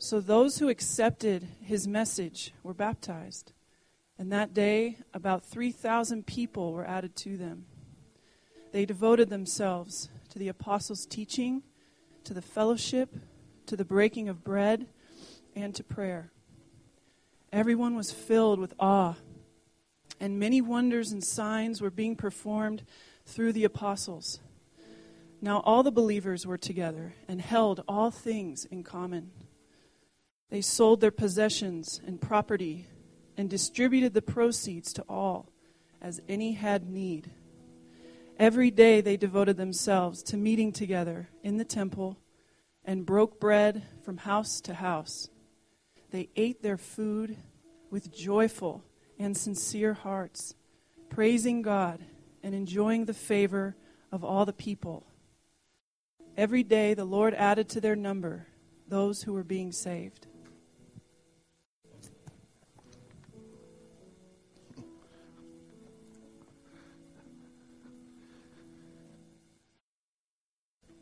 So those who accepted his message were baptized. And that day, about 3,000 people were added to them. They devoted themselves to the apostles' teaching, to the fellowship, to the breaking of bread, and to prayer. Everyone was filled with awe, and many wonders and signs were being performed through the apostles. Now all the believers were together and held all things in common. They sold their possessions and property and distributed the proceeds to all as any had need. Every day they devoted themselves to meeting together in the temple and broke bread from house to house. They ate their food with joyful and sincere hearts, praising God and enjoying the favor of all the people. Every day the Lord added to their number those who were being saved.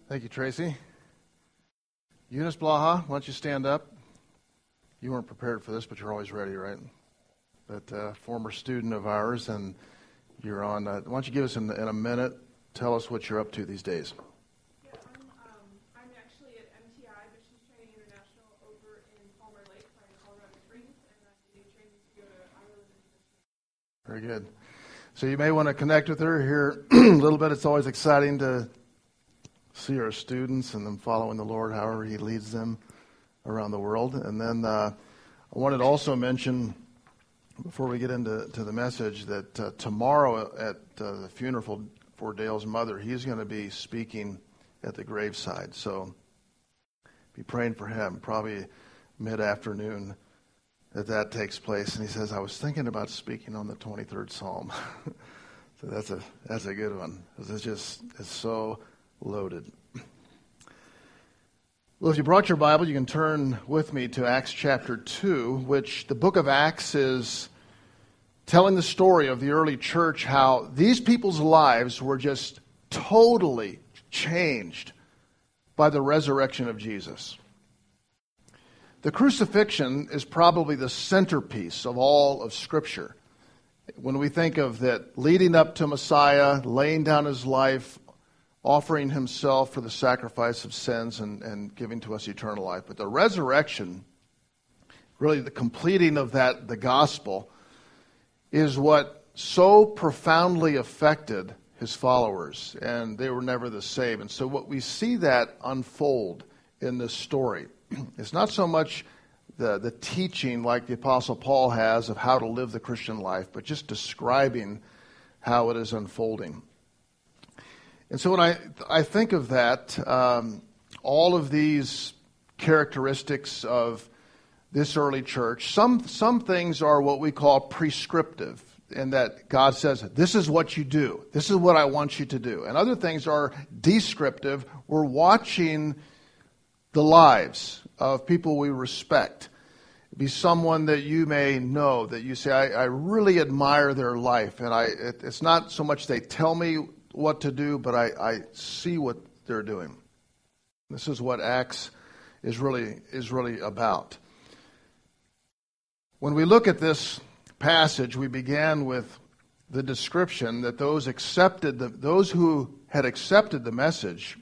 Thank you, Tracy. Eunice Blaha, why don't you stand up? You weren't prepared for this, but you're always ready, right? But uh, former student of ours, and you're on. Uh, why don't you give us in, in, a minute? Tell us what you're up to these days. Yeah, I'm, um, I'm actually at MTI, Missions Training International, over in Palmer Lake, in Colorado Springs, and I'm getting training to go to Ireland. Very good. So you may want to connect with her here a little bit. It's always exciting to see our students and them following the Lord, however He leads them around the world. And then uh, I wanted to also mention, before we get into to the message, that uh, tomorrow at uh, the funeral for Dale's mother, he's going to be speaking at the graveside. So be praying for him, probably mid afternoon that that takes place. And he says, I was thinking about speaking on the 23rd Psalm. so that's a, that's a good one. It's just, it's so loaded. Well, if you brought your Bible, you can turn with me to Acts chapter 2, which the book of Acts is telling the story of the early church, how these people's lives were just totally changed by the resurrection of Jesus. The crucifixion is probably the centerpiece of all of Scripture. When we think of that leading up to Messiah, laying down his life, offering himself for the sacrifice of sins and, and giving to us eternal life. But the resurrection, really the completing of that, the gospel, is what so profoundly affected his followers, and they were never the same. And so, what we see that unfold in this story, it's not so much the, the teaching like the Apostle Paul has of how to live the Christian life, but just describing how it is unfolding. And so when I, I think of that, um, all of these characteristics of this early church, some, some things are what we call prescriptive, in that God says, This is what you do, this is what I want you to do. And other things are descriptive. We're watching the lives of people we respect. Be someone that you may know that you say, I, I really admire their life. And I, it, it's not so much they tell me what to do, but I, I see what they're doing. This is what Acts is really, is really about. When we look at this passage, we began with the description that those accepted the, those who had accepted the message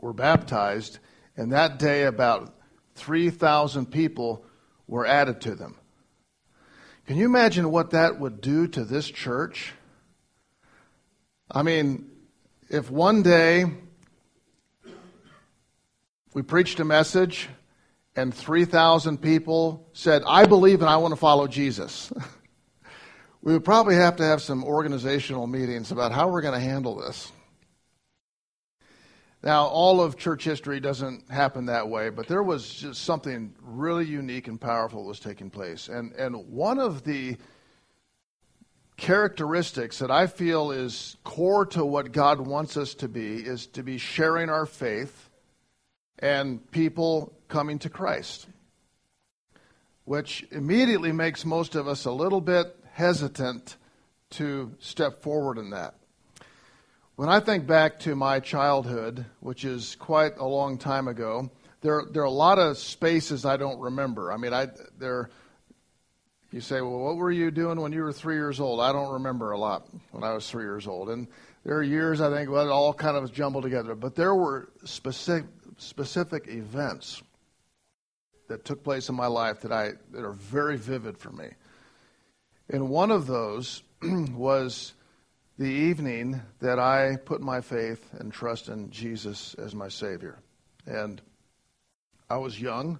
were baptized, and that day about 3,000 people were added to them. Can you imagine what that would do to this church? I mean, if one day we preached a message and 3,000 people said, I believe and I want to follow Jesus, we would probably have to have some organizational meetings about how we're going to handle this. Now, all of church history doesn't happen that way, but there was just something really unique and powerful was taking place. And, and one of the characteristics that I feel is core to what God wants us to be is to be sharing our faith and people coming to Christ, which immediately makes most of us a little bit hesitant to step forward in that. When I think back to my childhood, which is quite a long time ago, there there are a lot of spaces I don't remember. I mean, I there. You say, well, what were you doing when you were three years old? I don't remember a lot when I was three years old, and there are years I think well, it all kind of jumbled together. But there were specific specific events that took place in my life that I that are very vivid for me. And one of those was the evening that I put my faith and trust in Jesus as my Savior. And I was young,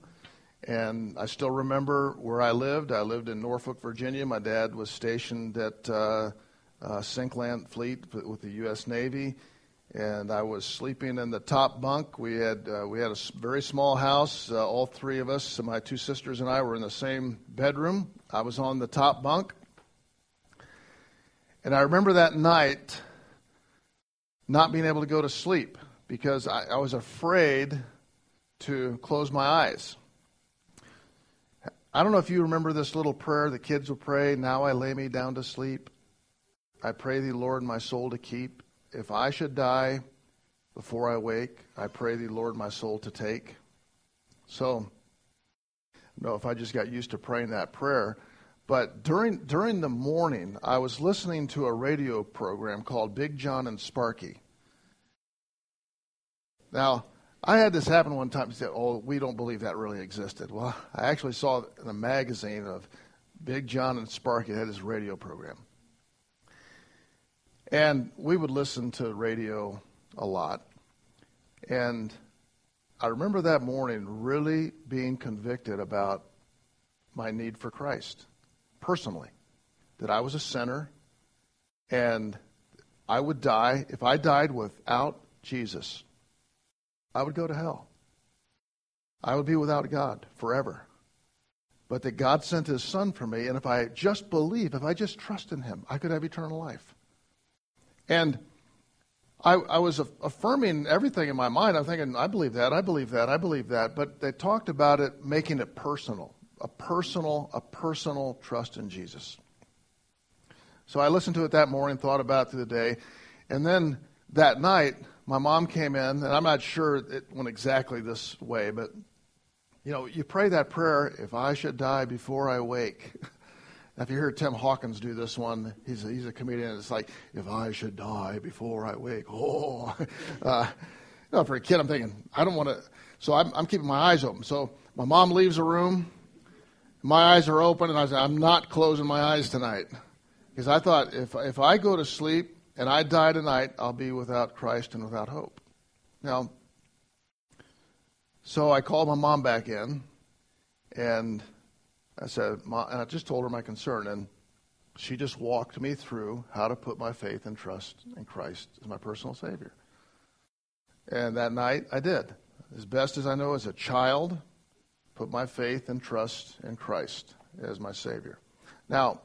and I still remember where I lived. I lived in Norfolk, Virginia. My dad was stationed at uh, uh, CINCLANT Fleet with the U.S. Navy, and I was sleeping in the top bunk. We had uh, we had a very small house. Uh, all three of us, my two sisters and I, were in the same bedroom. I was on the top bunk, and I remember that night not being able to go to sleep because I, I was afraid to close my eyes. I don't know if you remember this little prayer the kids will pray. Now I lay me down to sleep. I pray thee, Lord, my soul to keep if I should die before I wake, I pray thee, Lord, my soul to take. So, no, if I just got used to praying that prayer. But during, during the morning, I was listening to a radio program called Big John and Sparky. Now, I had this happen one time. He Said, "Oh, we don't believe that really existed." Well, I actually saw in a magazine of Big John and Sparky had his radio program. And we would listen to radio a lot. And I remember that morning really being convicted about my need for Christ personally. That I was a sinner and I would die. If I died without Jesus, I would go to hell. I would be without God forever. But that God sent His Son for me, and if I just believe, if I just trust in Him, I could have eternal life. And I, I was affirming everything in my mind. I'm thinking, I believe that, I believe that, I believe that. But they talked about it making it personal, a personal, a personal trust in Jesus. So I listened to it that morning, thought about it through the day, and then that night, my mom came in, and I'm not sure it went exactly this way, but you know, you pray that prayer, if I should die before I wake. If you hear Tim Hawkins do this one, he's a, he's a comedian. It's like, if I should die before I wake, oh. Uh, you know, for a kid, I'm thinking, I don't want to. So I'm, I'm keeping my eyes open. So my mom leaves the room. My eyes are open, and I say, I'm not closing my eyes tonight. Because I thought, if, if I go to sleep and I die tonight, I'll be without Christ and without hope. Now, so I called my mom back in, and I said, and I just told her my concern, and she just walked me through how to put my faith and trust in Christ as my personal Savior. And that night, I did. As best as I know as a child, put my faith and trust in Christ as my Savior. Now,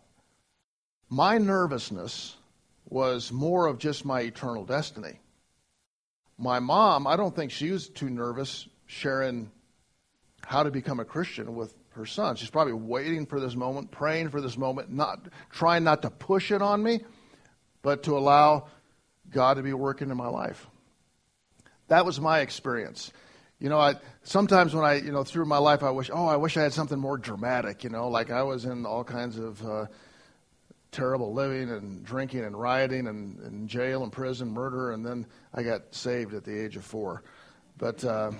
my nervousness was more of just my eternal destiny. My mom, I don't think she was too nervous sharing how to become a Christian with her son. She's probably waiting for this moment, praying for this moment, not trying not to push it on me, but to allow God to be working in my life. That was my experience. You know, I sometimes when I, you know, through my life, I wish, oh, I wish I had something more dramatic. You know, like I was in all kinds of uh, terrible living and drinking and rioting and, and jail and prison, murder, and then I got saved at the age of four. But uh,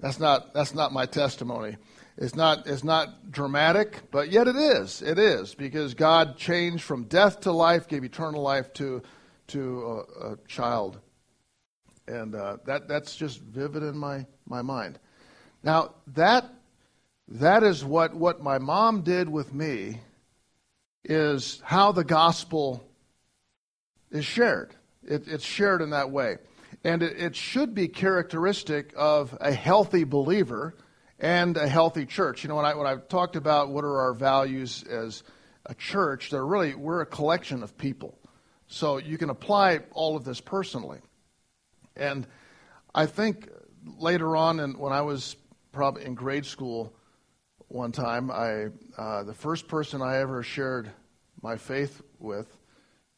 that's not that's not my testimony. It's not it's not dramatic, but yet it is. It is because God changed from death to life, gave eternal life to to a, a child, and uh, that that's just vivid in my my mind. Now that that is what what my mom did with me is how the gospel is shared. It, it's shared in that way. And it, it should be characteristic of a healthy believer and a healthy church. You know, when, I, when I've talked about what are our values as a church, they're really, we're a collection of people. So you can apply all of this personally. And I think later on, in, when I was probably in grade school one time, I, uh, the first person I ever shared my faith with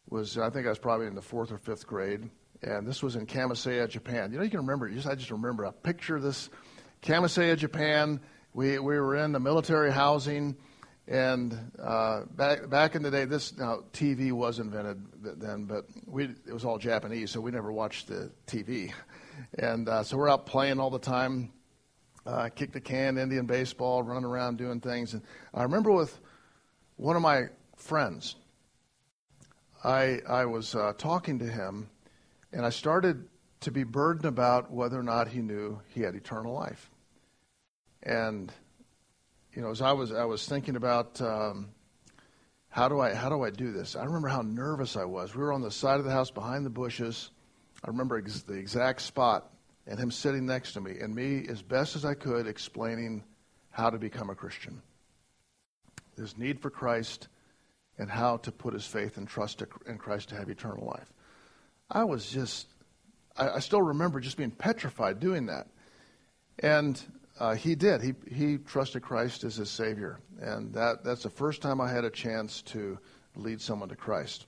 was, I think I was probably in the fourth or fifth grade and this was in Kamiseya, Japan. You know, you can remember. Just I just remember a picture of this Kamiseya, Japan. We we were in the military housing, and uh, back back in the day, this now TV was invented then, but we it was all Japanese, so we never watched the TV, and uh, so we're out playing all the time. Uh, kick the can, Indian baseball, running around doing things. And I remember with one of my friends, I I was uh, talking to him and I started to be burdened about whether or not he knew he had eternal life. And you know, as I was I was thinking about um, how do I how do I do this? I remember how nervous I was. We were on the side of the house behind the bushes. I remember ex- the exact spot and him sitting next to me and me as best as I could explaining how to become a Christian. His need for Christ and how to put his faith and trust in Christ to have eternal life. I was just, I, I still remember just being petrified doing that. And uh, he did. He, he trusted Christ as his Savior. And that, that's the first time I had a chance to lead someone to Christ.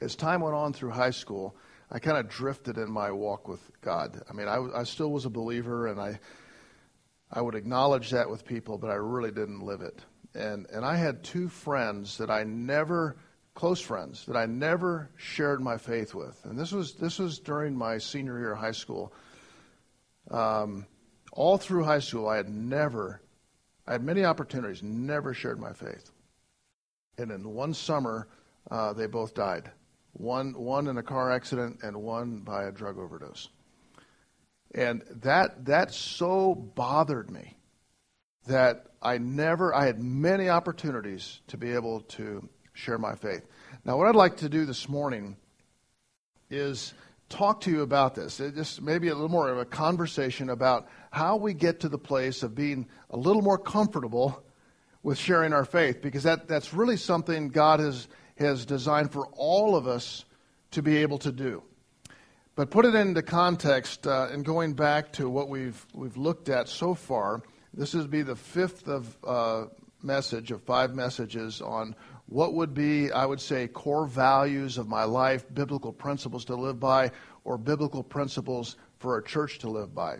As time went on through high school, I kind of drifted in my walk with God. I mean, I, I still was a believer, and I, I would acknowledge that with people, but I really didn't live it. And, and I had two friends that I never close friends that I never shared my faith with. And this was, this was during my senior year of high school. Um, all through high school, I had never, I had many opportunities, never shared my faith. And in one summer, uh, they both died. One, one in a car accident and one by a drug overdose. And that, that so bothered me that I never, I had many opportunities to be able to share my faith. Now, what I'd like to do this morning is talk to you about this. It just maybe a little more of a conversation about how we get to the place of being a little more comfortable with sharing our faith, because that, that's really something God has, has designed for all of us to be able to do. But put it into context, uh, and going back to what we've, we've looked at so far, this would be the fifth of uh, message of five messages on what would be, I would say, core values of my life, biblical principles to live by, or biblical principles for a church to live by.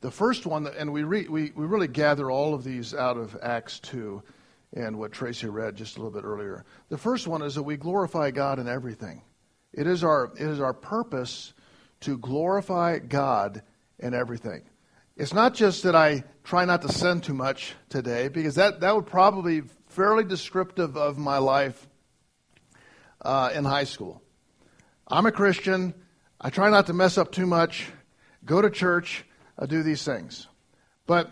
The first one, and we, re, we, we really gather all of these out of Acts 2 and what Tracy read just a little bit earlier. The first one is that we glorify God in everything. It is our, it is our purpose to glorify God in everything. It's not just that I try not to sin too much today, because that, that would probably be fairly descriptive of my life uh, in high school. I'm a Christian. I try not to mess up too much, go to church, I do these things. But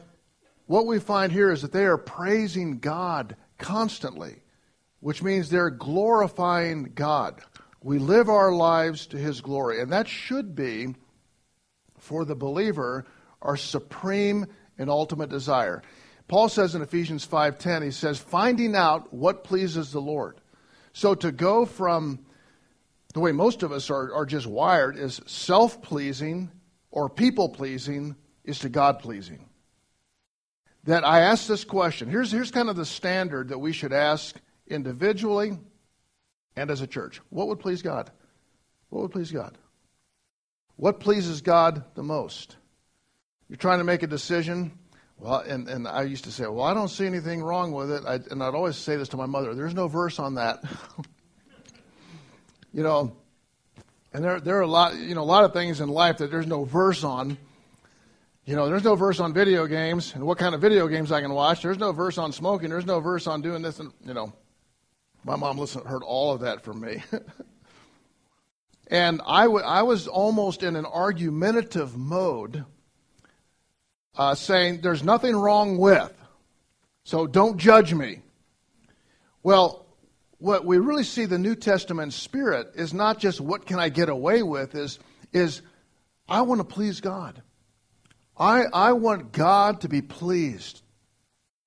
what we find here is that they are praising God constantly, which means they're glorifying God. We live our lives to His glory, and that should be, for the believer, our supreme and ultimate desire. Paul says in Ephesians 5:10, he says, finding out what pleases the Lord. So to go from the way most of us are, are just wired is self-pleasing or people-pleasing is to God-pleasing. That I ask this question. Here's, here's kind of the standard that we should ask individually and as a church. What would please God? What would please God? What pleases God the most? You're trying to make a decision well, and, and I used to say, well, I don't see anything wrong with it. I, and I'd always say this to my mother there's no verse on that. you know, and there, there are a lot, you know, a lot of things in life that there's no verse on. You know, there's no verse on video games and what kind of video games I can watch. There's no verse on smoking. There's no verse on doing this. And, you know, my mom listened, heard all of that from me. and I, w- I was almost in an argumentative mode uh, saying there's nothing wrong with, so don't judge me. Well, what we really see the New Testament spirit is not just what can I get away with, is, is I want to please God. I, I want God to be pleased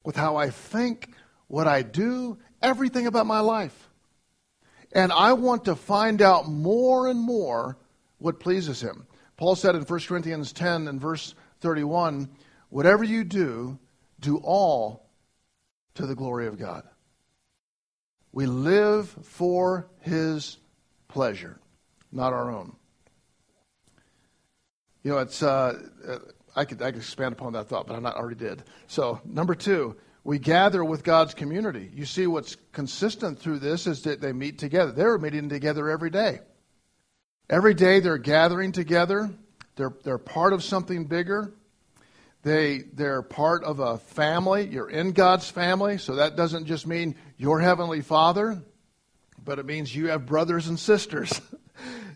with how I think, what I do, everything about my life. And I want to find out more and more what pleases Him. Paul said in 1 Corinthians 10 and verse 31 Whatever you do, do all to the glory of God. We live for His pleasure. not our own. You know, it's, uh, I, could, I could expand upon that thought, but I'm not already did. So, number two, we gather with God's community. You see, what's consistent through this is that they meet together. They're meeting together every day. Every day they're gathering together. They're, they're part of something bigger. They, they're part of a family. You're in God's family, so that doesn't just mean your Heavenly Father, but it means you have brothers and sisters.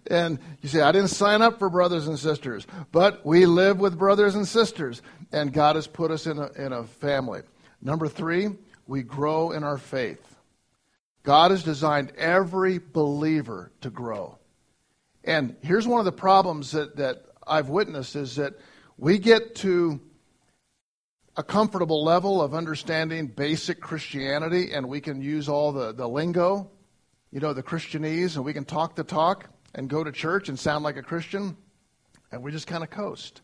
and you say, I didn't sign up for brothers and sisters, but we live with brothers and sisters, and God has put us in a, in a family. Number three, we grow in our faith. God has designed every believer to grow. And here's one of the problems that, that I've witnessed is that we get to a comfortable level of understanding basic Christianity and we can use all the, the lingo, you know, the Christianese, and we can talk the talk and go to church and sound like a Christian, and we just kind of coast.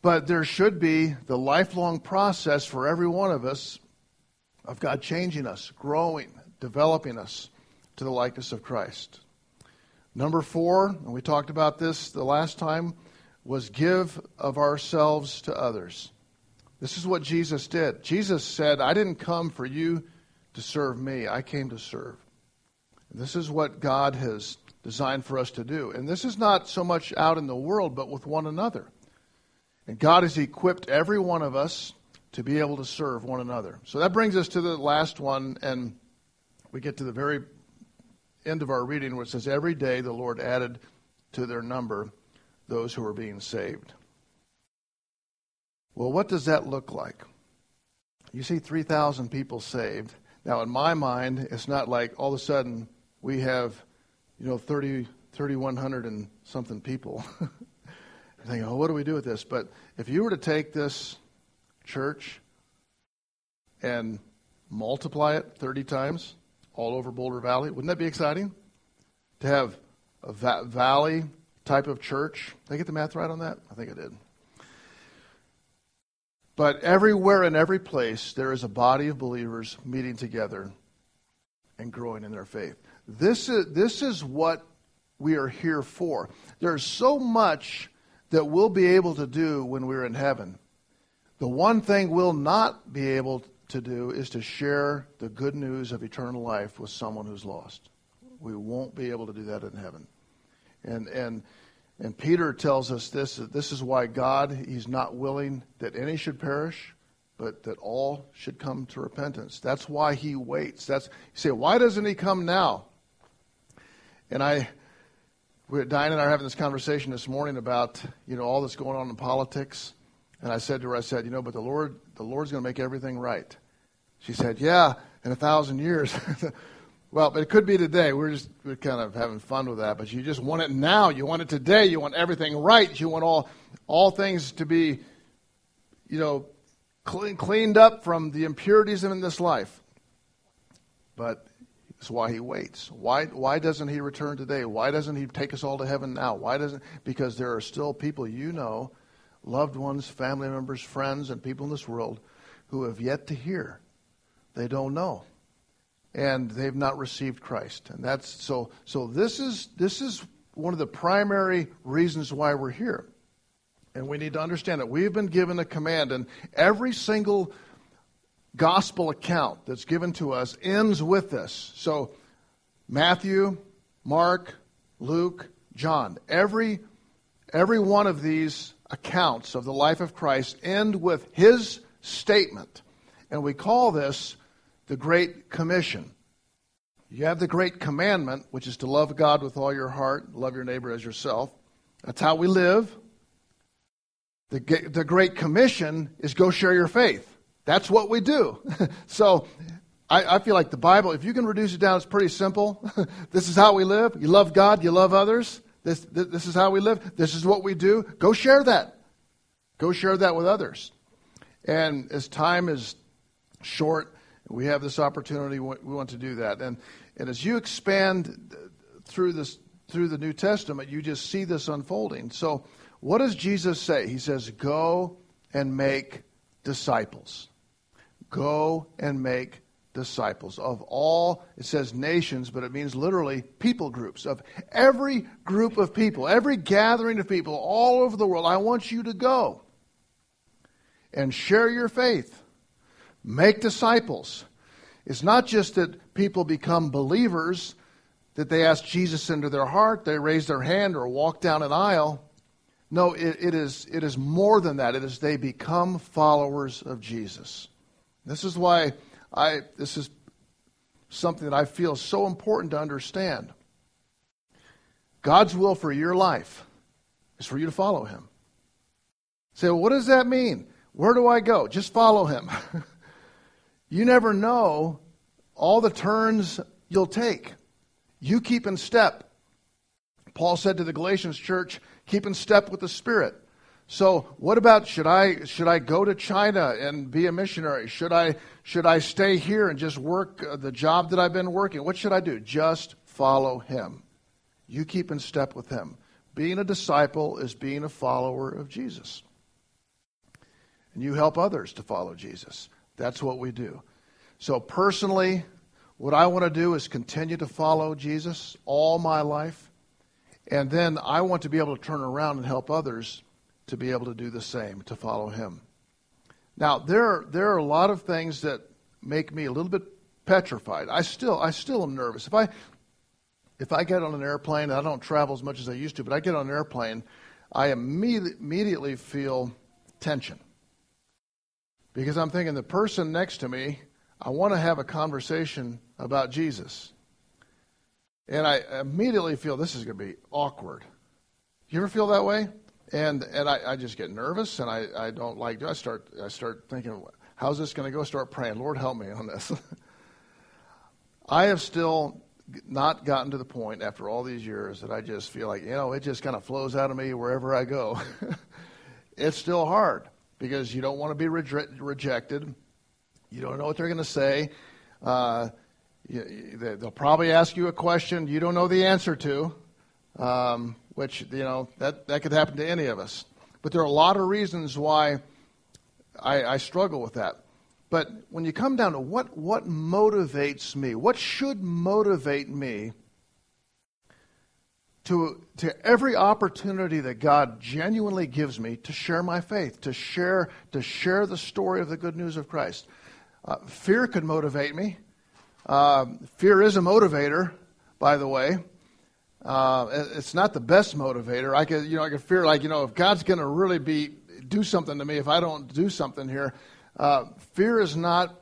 But there should be the lifelong process for every one of us of God changing us, growing, developing us to the likeness of Christ. Number four, and we talked about this the last time, was give of ourselves to others. This is what Jesus did. Jesus said, I didn't come for you to serve me, I came to serve. This is what God has designed for us to do. And this is not so much out in the world, but with one another. And God has equipped every one of us to be able to serve one another. So that brings us to the last one, and we get to the very end of our reading where it says, Every day the Lord added to their number those who were being saved. Well, what does that look like? You see 3,000 people saved. Now, in my mind, it's not like all of a sudden we have, you know, 30, 3,100 and something people. thinking, oh, what do we do with this? But if you were to take this church and multiply it 30 times all over Boulder Valley, wouldn't that be exciting? To have a va- valley type of church. Did I get the math right on that? I think I did. But everywhere in every place, there is a body of believers meeting together and growing in their faith. This is, this is what we are here for. There's so much that we'll be able to do when we're in heaven. The one thing we'll not be able to do is to share the good news of eternal life with someone who's lost. We won't be able to do that in heaven. And and and Peter tells us this that this is why God he's not willing that any should perish, but that all should come to repentance. That's why he waits. That's you say, why doesn't he come now? And I we're Diane and I are having this conversation this morning about you know all that's going on in politics, and I said to her, I said, you know, but the Lord, the Lord's going to make everything right. She said, yeah, in a thousand years. well, but it could be today. We're just we're kind of having fun with that. But you just want it now. You want it today. You want everything right. You want all all things to be, you know, cleaned up from the impurities in this life. But it's why he waits. Why, why doesn't he return today? Why doesn't he take us all to heaven now? Why doesn't? Because there are still people you know, loved ones, family members, friends, and people in this world who have yet to hear. They don't know. And they've not received Christ. And that's so so this is this is one of the primary reasons why we're here. And we need to understand that we've been given a command, and every single gospel account that's given to us ends with this. So, Matthew, Mark, Luke, John, every, every one of these accounts of the life of Christ end with his statement. And we call this the Great Commission. You have the Great Commandment, which is to love God with all your heart, love your neighbor as yourself. That's how we live. The, the Great Commission is go share your faith. That's what we do. so I, I, feel like the Bible, if you can reduce it down, it's pretty simple. this is how we live. You love God, you love others. This, this, this is how we live. This is what we do. Go share that. Go share that with others. And as time is short, we have this opportunity. We want to do that. And, and as you expand through this through the New Testament, you just see this unfolding. So, what does Jesus say? He says, "Go and make disciples." Go and make disciples of all, it says nations, but it means literally people groups, of every group of people, every gathering of people all over the world. I want you to go and share your faith, make disciples. It's not just that people become believers, that they ask Jesus into their heart, they raise their hand or walk down an aisle. No, it, it, is, it is more than that. It is they become followers of Jesus. This is why I, this is something that I feel so important to understand. God's will for your life is for you to follow Him. Say, well, what does that mean? Where do I go? Just follow Him. you never know all the turns you'll take. You keep in step. Paul said to the Galatians church, keep in step with the Spirit. So, what about should I should I go to China and be a missionary? Should I should I stay here and just work uh, the job that I've been working? What should I do? Just follow him. You keep in step with him. Being a disciple is being a follower of Jesus. And you help others to follow Jesus. That's what we do. So personally, what I want to do is continue to follow Jesus all my life. And then I want to be able to turn around and help others to be able to do the same, to follow him. Now, there there are a lot of things that make me a little bit petrified. I still I still am nervous. If I if I get on an airplane, I don't travel as much as I used to, but I get on an airplane, I immediately, immediately feel tension. Because I'm thinking the person next to me, I want to have a conversation about Jesus. And I immediately feel this is going to be awkward. You ever feel that way? and and I, I just get nervous and I, I don't like I start I start thinking how's this going to go start praying Lord help me on this. I have still not gotten to the point after all these years that I just feel like you know it just kind of flows out of me wherever I go. It's still hard because you don't want to be reje- rejected. You don't know what they're going to say. Uh, they'll probably ask you a question you don't know the answer to um, which, you know, that, that could happen to any of us. But there are a lot of reasons why I, I struggle with that. But when you come down to what, what motivates me, what should motivate me to, to every opportunity that God genuinely gives me to share my faith, to share, to share the story of the good news of Christ. Uh, fear could motivate me. Uh, fear is a motivator, by the way. Uh, it's not the best motivator. I could, you know, I could fear like, you know, if God's going to really be do something to me, if I don't do something here, uh, fear is not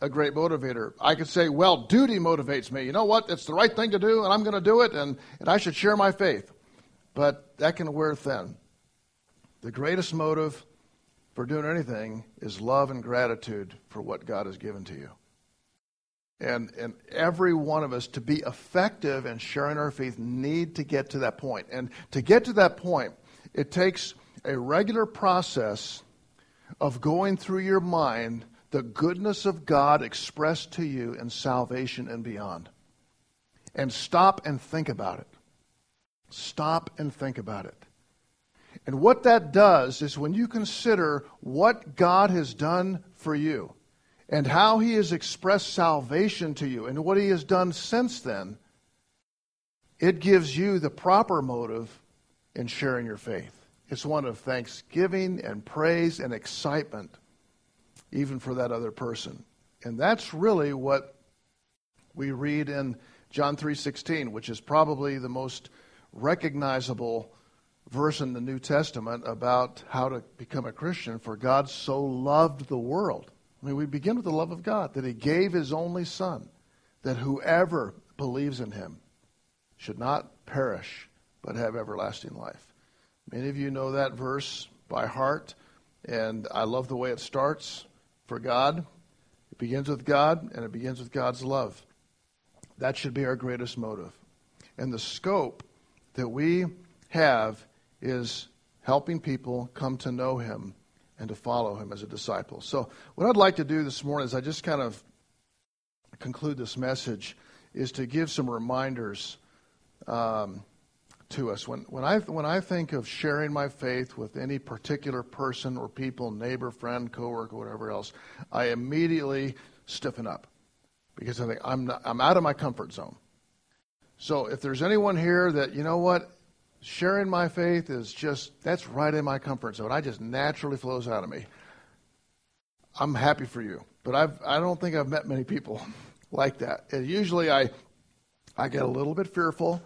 a great motivator. I could say, well, duty motivates me. You know what? It's the right thing to do, and I'm going to do it, and, and I should share my faith. But that can wear thin. The greatest motive for doing anything is love and gratitude for what God has given to you and, and every one of us to be effective in sharing our faith need to get to that point. point and to get to that point it takes a regular process of going through your mind the goodness of god expressed to you in salvation and beyond. And stop and think about it. Stop and think about it. And what that does is when you consider what god has done for you and how he has expressed salvation to you and what he has done since then, it gives you the proper motive in sharing your faith. It's one of thanksgiving and praise and excitement, even for that other person. And that's really what we read in John 3:16, which is probably the most recognizable verse in the New Testament about how to become a Christian. For God so loved the world I mean, we begin with the love of God, that He gave His only Son, that whoever believes in Him should not perish, but have everlasting life. Many of you know that verse by heart, and I love the way it starts for God. It begins with God, and it begins with God's love. That should be our greatest motive. And the scope that we have is helping people come to know Him and to follow him as a disciple. So, what I'd like to do this morning is I just kind of conclude this message is to give some reminders um, to us. When, when, I, when I think of sharing my faith with any particular person or people, neighbor, friend, coworker, whatever else, I immediately stiffen up. because I think I'm, not, I'm out of my comfort zone. So if there's anyone here that, you know what, sharing my faith is just, that's right in my comfort zone. I just naturally flows out of me. I'm happy for you. But I've, I don't think I've met many people like that. And usually I, I get a little bit fearful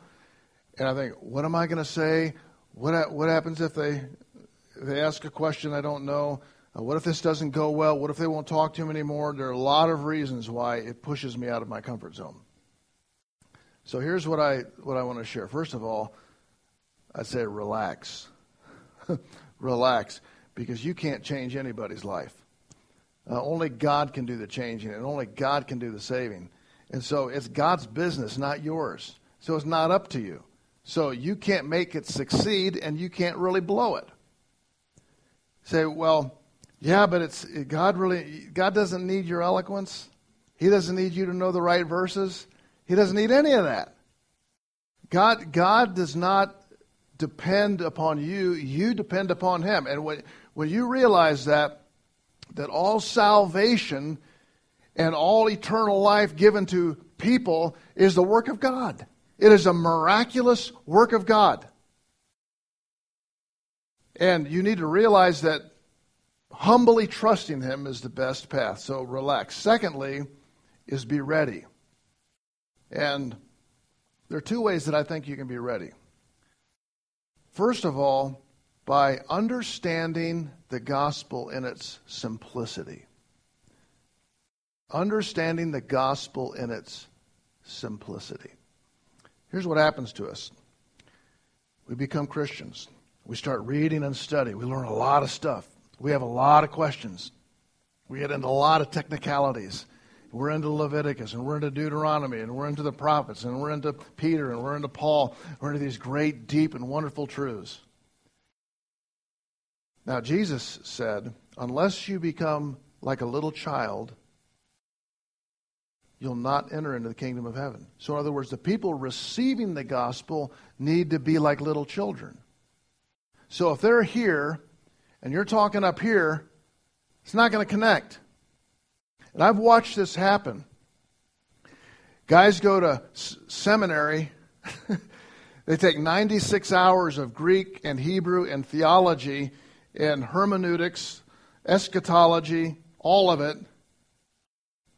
and I think, what am I going to say? What, what happens if they, they ask a question I don't know? Uh, what if this doesn't go well? What if they won't talk to me anymore? There are a lot of reasons why it pushes me out of my comfort zone. So here's what I, what I want to share. First of all, I'd say relax. relax, because you can't change anybody's life. Uh, only God can do the changing, and only God can do the saving. And so it's God's business, not yours. So it's not up to you. So you can't make it succeed, and you can't really blow it. Say, well, yeah, but it's God really God doesn't need your eloquence. He doesn't need you to know the right verses. He doesn't need any of that. God God does not depend upon you, you depend upon him. And when when you realize that that all salvation and all eternal life given to people is the work of God. It is a miraculous work of God. And you need to realize that humbly trusting Him is the best path. So relax. Secondly, is be ready. And there are two ways that I think you can be ready. First of all, by understanding the gospel in its simplicity. Understanding the gospel in its simplicity. Here's what happens to us we become Christians. We start reading and studying. We learn a lot of stuff. We have a lot of questions. We get into a lot of technicalities. We're into Leviticus and we're into Deuteronomy and we're into the prophets and we're into Peter and we're into Paul. We're into these great, deep, and wonderful truths. Now, Jesus said, unless you become like a little child, you'll not enter into the kingdom of heaven. So, in other words, the people receiving the gospel need to be like little children. So, if they're here and you're talking up here, it's not going to connect. And I've watched this happen. Guys go to s- seminary, they take 96 hours of Greek and Hebrew and theology and hermeneutics, eschatology, all of it,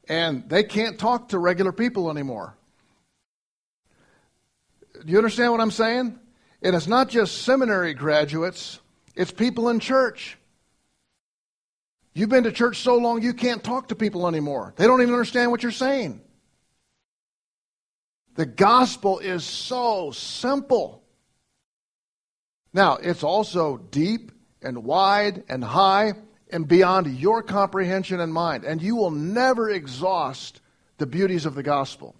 and they can't talk to regular people anymore. Do you understand what I'm saying? And it's not just seminary graduates, it's people in church. You've been to church so long you can't talk to people anymore. They don't even understand what you're saying. The gospel is so simple. Now, it's also deep and wide and high and beyond your comprehension and mind. And you will never exhaust the beauties of the gospel.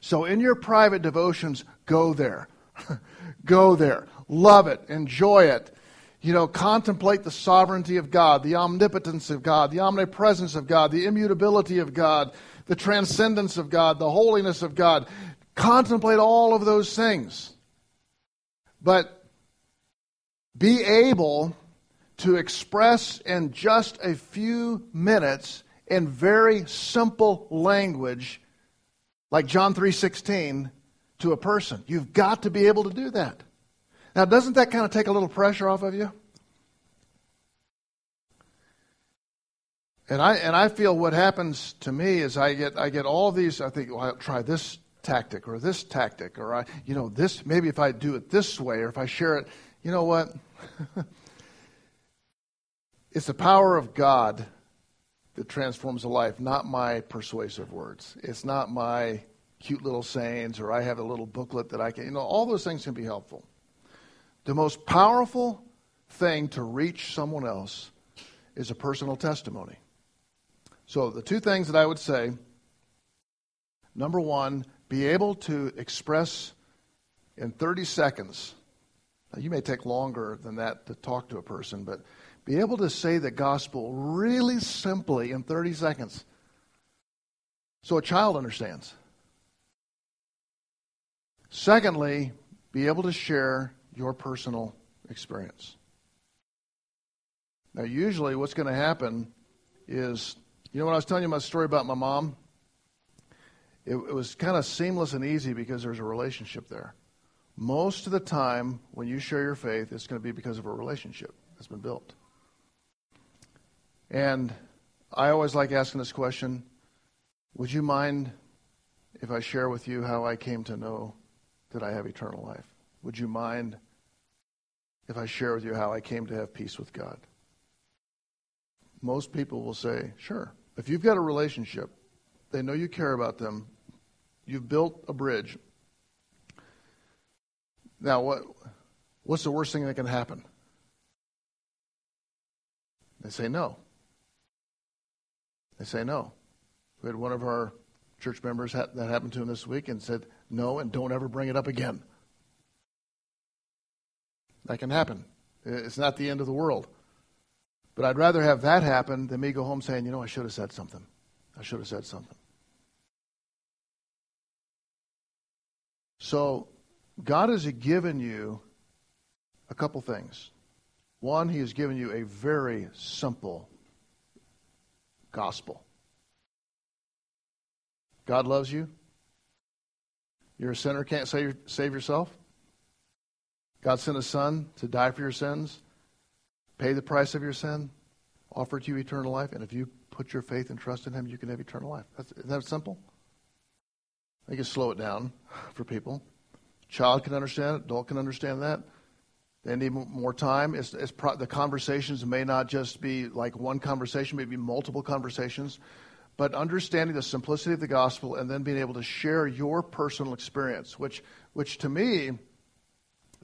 So, in your private devotions, go there. go there. Love it. Enjoy it. You know, contemplate the sovereignty of God, the omnipotence of God, the omnipresence of God, the immutability of God, the transcendence of God, the holiness of God. Contemplate all of those things. But be able to express in just a few minutes in very simple language like John 3:16 to a person. You've got to be able to do that. Now doesn't that kind of take a little pressure off of you? And I and I feel what happens to me is I get I get all these I think well, I'll try this tactic or this tactic or I you know this maybe if I do it this way or if I share it you know what it's the power of God that transforms a life, not my persuasive words. It's not my cute little sayings or I have a little booklet that I can, you know, all those things can be helpful. The most powerful thing to reach someone else is a personal testimony. So, the two things that I would say number one, be able to express in 30 seconds. Now, you may take longer than that to talk to a person, but be able to say the gospel really simply in 30 seconds so a child understands. Secondly, be able to share your personal experience. Now, usually what's going to happen is, you know, when I was telling you my story about my mom, it, it was kind of seamless and easy because there's a relationship there. Most of the time, when you share your faith, it's going to be because of a relationship that's been built. And I always like asking this question Would you mind if I share with you how I came to know that I have eternal life? Would you mind if I share with you how I came to have peace with God? Most people will say, Sure. If you've got a relationship, they know you care about them, you've built a bridge. Now, what, what's the worst thing that can happen? They say no. They say no. We had one of our church members that happened to him this week and said no and don't ever bring it up again. That can happen. It's not the end of the world. But I'd rather have that happen than me go home saying, you know, I should have said something. I should have said something. So, God has given you a couple things. One, He has given you a very simple gospel. God loves you. You're a sinner, can't save, save yourself. God sent a son to die for your sins, pay the price of your sin, offer to you eternal life, and if you put your faith and trust in him, you can have eternal life. That's, isn't that simple? I can slow it down for people. Child can understand it, adult can understand that. They need more time. It's, it's pro- the conversations may not just be like one conversation, maybe multiple conversations, but understanding the simplicity of the gospel and then being able to share your personal experience, which, which to me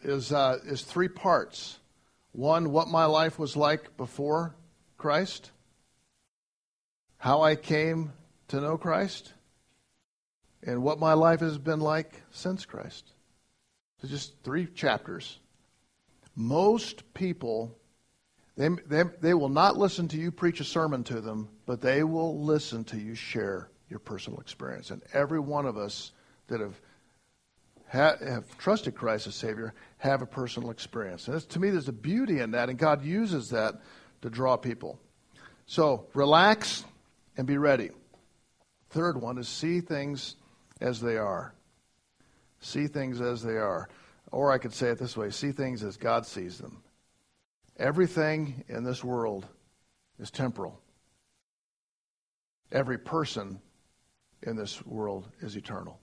is, uh, is three parts. One, what my life was like before Christ, how I came to know Christ, and what my life has been like since Christ. So just three chapters. Most people, they, they, they will not listen to you preach a sermon to them, but they will listen to you share your personal experience. And every one of us that have have trusted Christ as Savior have a personal experience. And to me, there's a beauty in that, and God uses that to draw people. So relax and be ready. Third one is see things as they are. See things as they are. Or I could say it this way see things as God sees them. Everything in this world is temporal, every person in this world is eternal.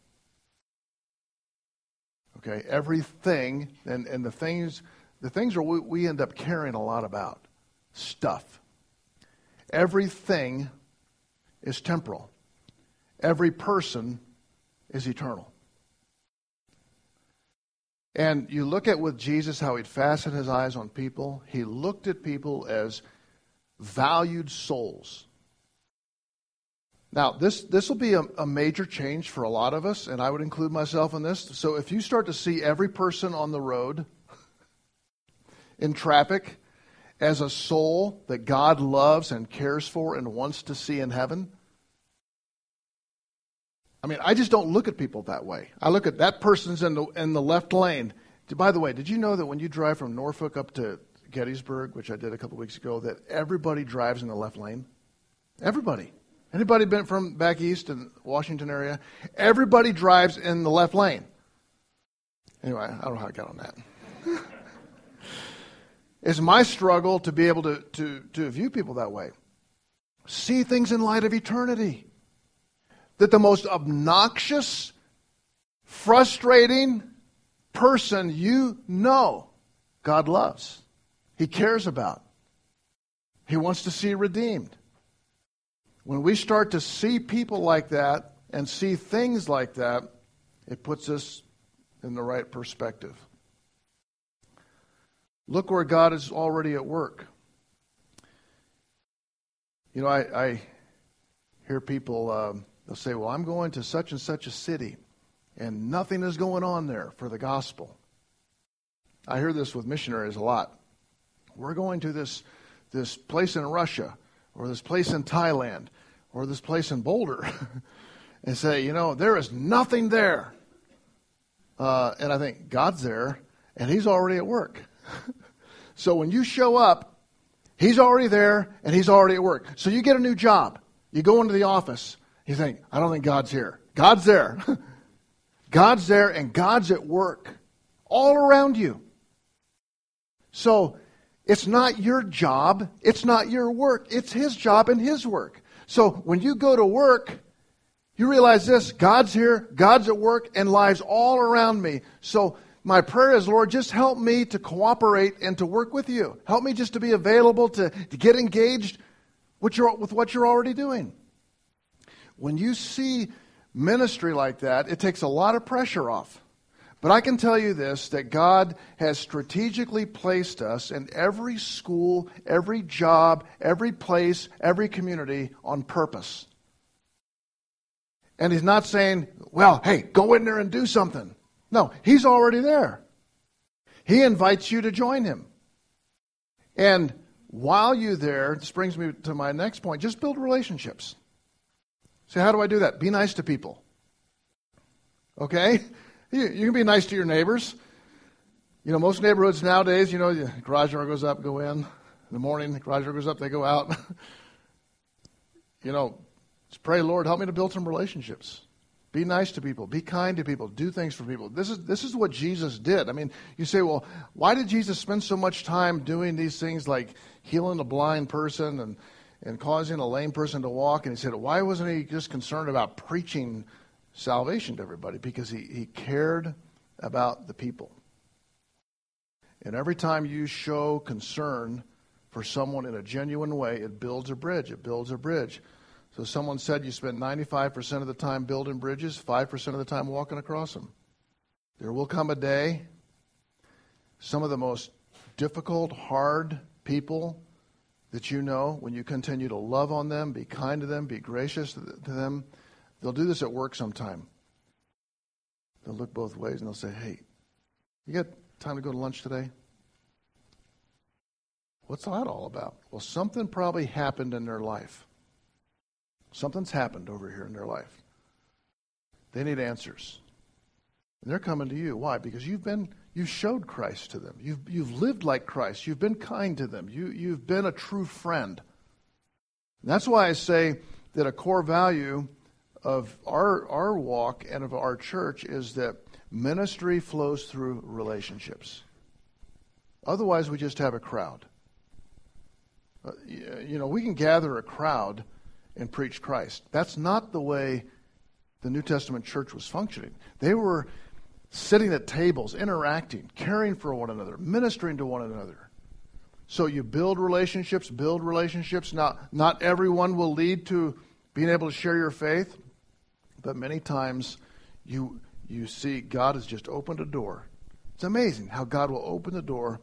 Okay, everything and, and the things the things are we, we end up caring a lot about stuff. Everything is temporal. Every person is eternal. And you look at with Jesus how he'd fastened his eyes on people. He looked at people as valued souls. Now, this, this will be a, a, major change for a lot of us, and I would include myself in this. So, if you start to see every person on the road in traffic as a soul that God loves and cares for and wants to see in heaven, I mean, I just don't look at people that way. I look at that person's in the, in the left lane. By the way, did you know that when you drive from Norfolk up to Gettysburg, which I did a couple weeks ago, that everybody drives in the left lane? Everybody. Anybody been from back east in Washington area? Everybody drives in the left lane. Anyway, I don't know how I got on that. it's my struggle to be able to, to, to view people that way. See things in light of eternity that the most obnoxious, frustrating person you know, God loves. He cares about. He wants to see redeemed. When we start to see people like that and see things like that, it puts us in the right perspective. Look where God is already at work. You know, I, I hear people um, They'll say, Well, I'm going to such and such a city, and nothing is going on there for the gospel. I hear this with missionaries a lot. We're going to this, this place in Russia, or this place in Thailand, or this place in Boulder, and say, You know, there is nothing there. Uh, and I think God's there, and He's already at work. so when you show up, He's already there, and He's already at work. So you get a new job. You go into the office. You think, I don't think God's here. God's there. God's there and God's at work all around you. So it's not your job, it's not your work, it's His job and His work. So when you go to work, you realize this God's here, God's at work, and lives all around me. So my prayer is, Lord, just help me to cooperate and to work with you. Help me just to be available, to, to get engaged with, your, with what you're already doing. When you see ministry like that, it takes a lot of pressure off. But I can tell you this that God has strategically placed us in every school, every job, every place, every community on purpose. And He's not saying, well, hey, go in there and do something. No, He's already there. He invites you to join Him. And while you're there, this brings me to my next point just build relationships. So, how do I do that? Be nice to people. Okay? You, you can be nice to your neighbors. You know, most neighborhoods nowadays, you know, the garage door goes up, go in. In the morning, the garage door goes up, they go out. you know, pray, Lord, help me to build some relationships. Be nice to people. Be kind to people. Do things for people. This is, this is what Jesus did. I mean, you say, well, why did Jesus spend so much time doing these things like healing a blind person and, and causing a lame person to walk? And he said, why wasn't he just concerned about preaching salvation to everybody because he, he cared about the people. And every time you show concern for someone in a genuine way, it builds a bridge. It builds a bridge. So someone said you spend 95% of the time building bridges, 5% of the time walking across them. There will come a day, some of the most difficult, hard people that you know, when you continue to love on them, be kind to them, be gracious to them, They'll do this at work sometime. They'll look both ways and they'll say, Hey, you got time to go to lunch today? What's that all about? Well, something probably happened in their life. Something's happened over here in their life. They need answers. And they're coming to you. Why? Because you've been you've showed Christ to them. You've you've lived like Christ. You've been kind to them. You you've been a true friend. And that's why I say that a core value of our, our walk and of our church is that ministry flows through relationships. Otherwise, we just have a crowd. Uh, you know, we can gather a crowd and preach Christ. That's not the way the New Testament church was functioning. They were sitting at tables, interacting, caring for one another, ministering to one another. So you build relationships, build relationships. Not, not everyone will lead to being able to share your faith. But many times you, you see God has just opened a door. It's amazing how God will open the door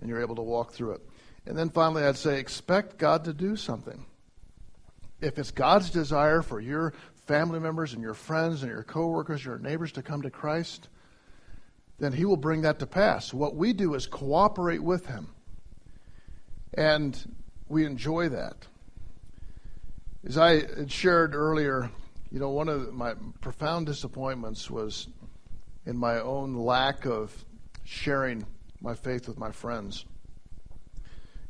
and you're able to walk through it. And then finally, I'd say expect God to do something. If it's God's desire for your family members and your friends and your coworkers, your neighbors to come to Christ, then He will bring that to pass. What we do is cooperate with Him. And we enjoy that. As I had shared earlier, you know, one of my profound disappointments was in my own lack of sharing my faith with my friends.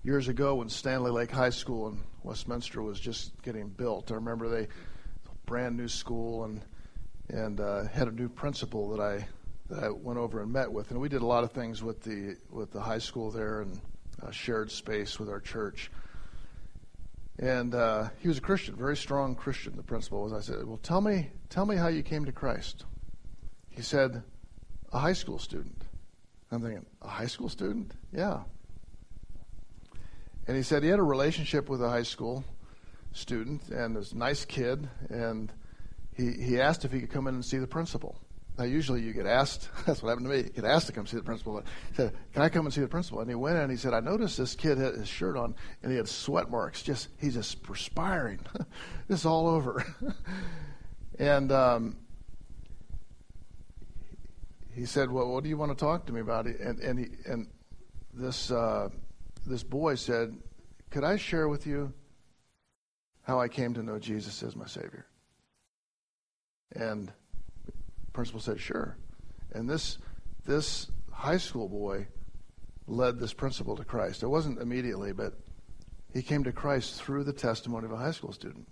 Years ago, when Stanley Lake High School in Westminster was just getting built, I remember they brand new school and and uh, had a new principal that I that I went over and met with, and we did a lot of things with the with the high school there and uh, shared space with our church. And uh, he was a Christian, very strong Christian. The principal was. I said, "Well, tell me, tell me how you came to Christ." He said, "A high school student." I'm thinking, "A high school student? Yeah." And he said he had a relationship with a high school student and this nice kid, and he he asked if he could come in and see the principal. Now, usually you get asked, that's what happened to me, you get asked to come see the principal. He said, Can I come and see the principal? And he went in and he said, I noticed this kid had his shirt on and he had sweat marks. Just He's just perspiring. it's all over. and um, he said, Well, what do you want to talk to me about? And, and, he, and this, uh, this boy said, Could I share with you how I came to know Jesus as my Savior? And principal said, sure. And this, this high school boy led this principal to Christ. It wasn't immediately, but he came to Christ through the testimony of a high school student.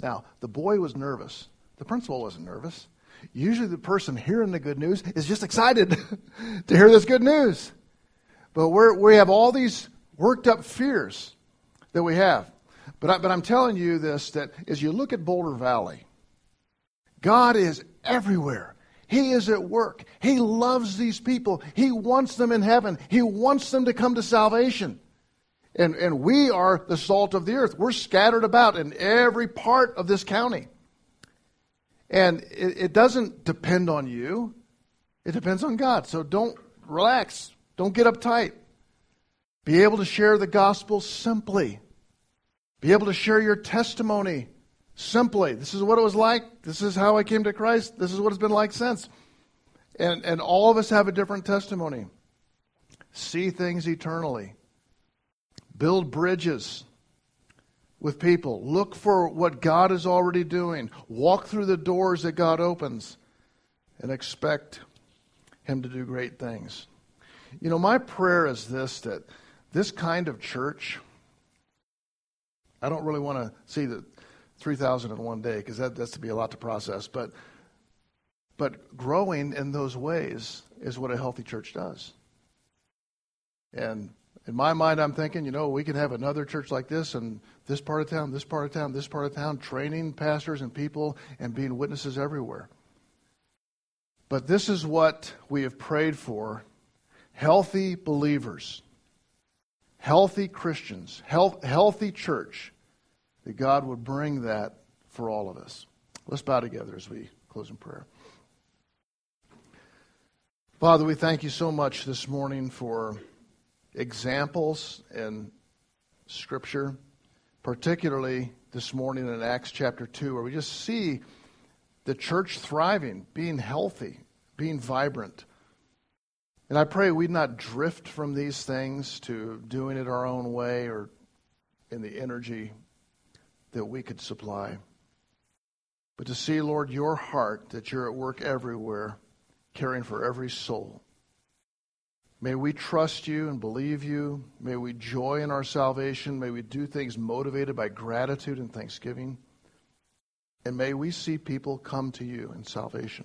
Now, the boy was nervous The principal wasn't nervous. Usually, the person hearing the good news is just excited to hear this good news. But we're, we have all these worked up fears that we have. But, I, but I'm telling you this that as you look at Boulder Valley, God is everywhere. He is at work. He loves these people. He wants them in heaven. He wants them to come to salvation. And, and we are the salt of the earth. We're scattered about in every part of this county. And it, it doesn't depend on you, it depends on God. So don't relax, don't get uptight. Be able to share the gospel simply. Be able to share your testimony simply. This is what it was like. This is how I came to Christ. This is what it's been like since. And, and all of us have a different testimony. See things eternally. Build bridges with people. Look for what God is already doing. Walk through the doors that God opens and expect Him to do great things. You know, my prayer is this that this kind of church, I don't really want to see the 3,000 in one day because that, that's to be a lot to process, but, but growing in those ways is what a healthy church does. And in my mind, I'm thinking, you know, we can have another church like this in this part of town, this part of town, this part of town, training pastors and people and being witnesses everywhere. But this is what we have prayed for healthy believers, healthy Christians, health, healthy church, that God would bring that for all of us. Let's bow together as we close in prayer. Father, we thank you so much this morning for examples in Scripture, particularly this morning in Acts chapter 2, where we just see the church thriving, being healthy, being vibrant. And I pray we'd not drift from these things to doing it our own way or in the energy that we could supply. But to see, Lord, your heart that you're at work everywhere, caring for every soul. May we trust you and believe you. May we joy in our salvation. May we do things motivated by gratitude and thanksgiving. And may we see people come to you in salvation.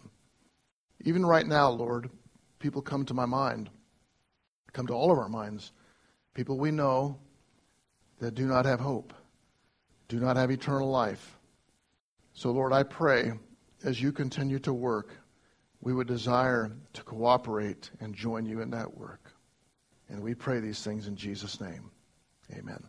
Even right now, Lord, people come to my mind, come to all of our minds. People we know that do not have hope, do not have eternal life. So, Lord, I pray as you continue to work we would desire to cooperate and join you in that work. And we pray these things in Jesus' name. Amen.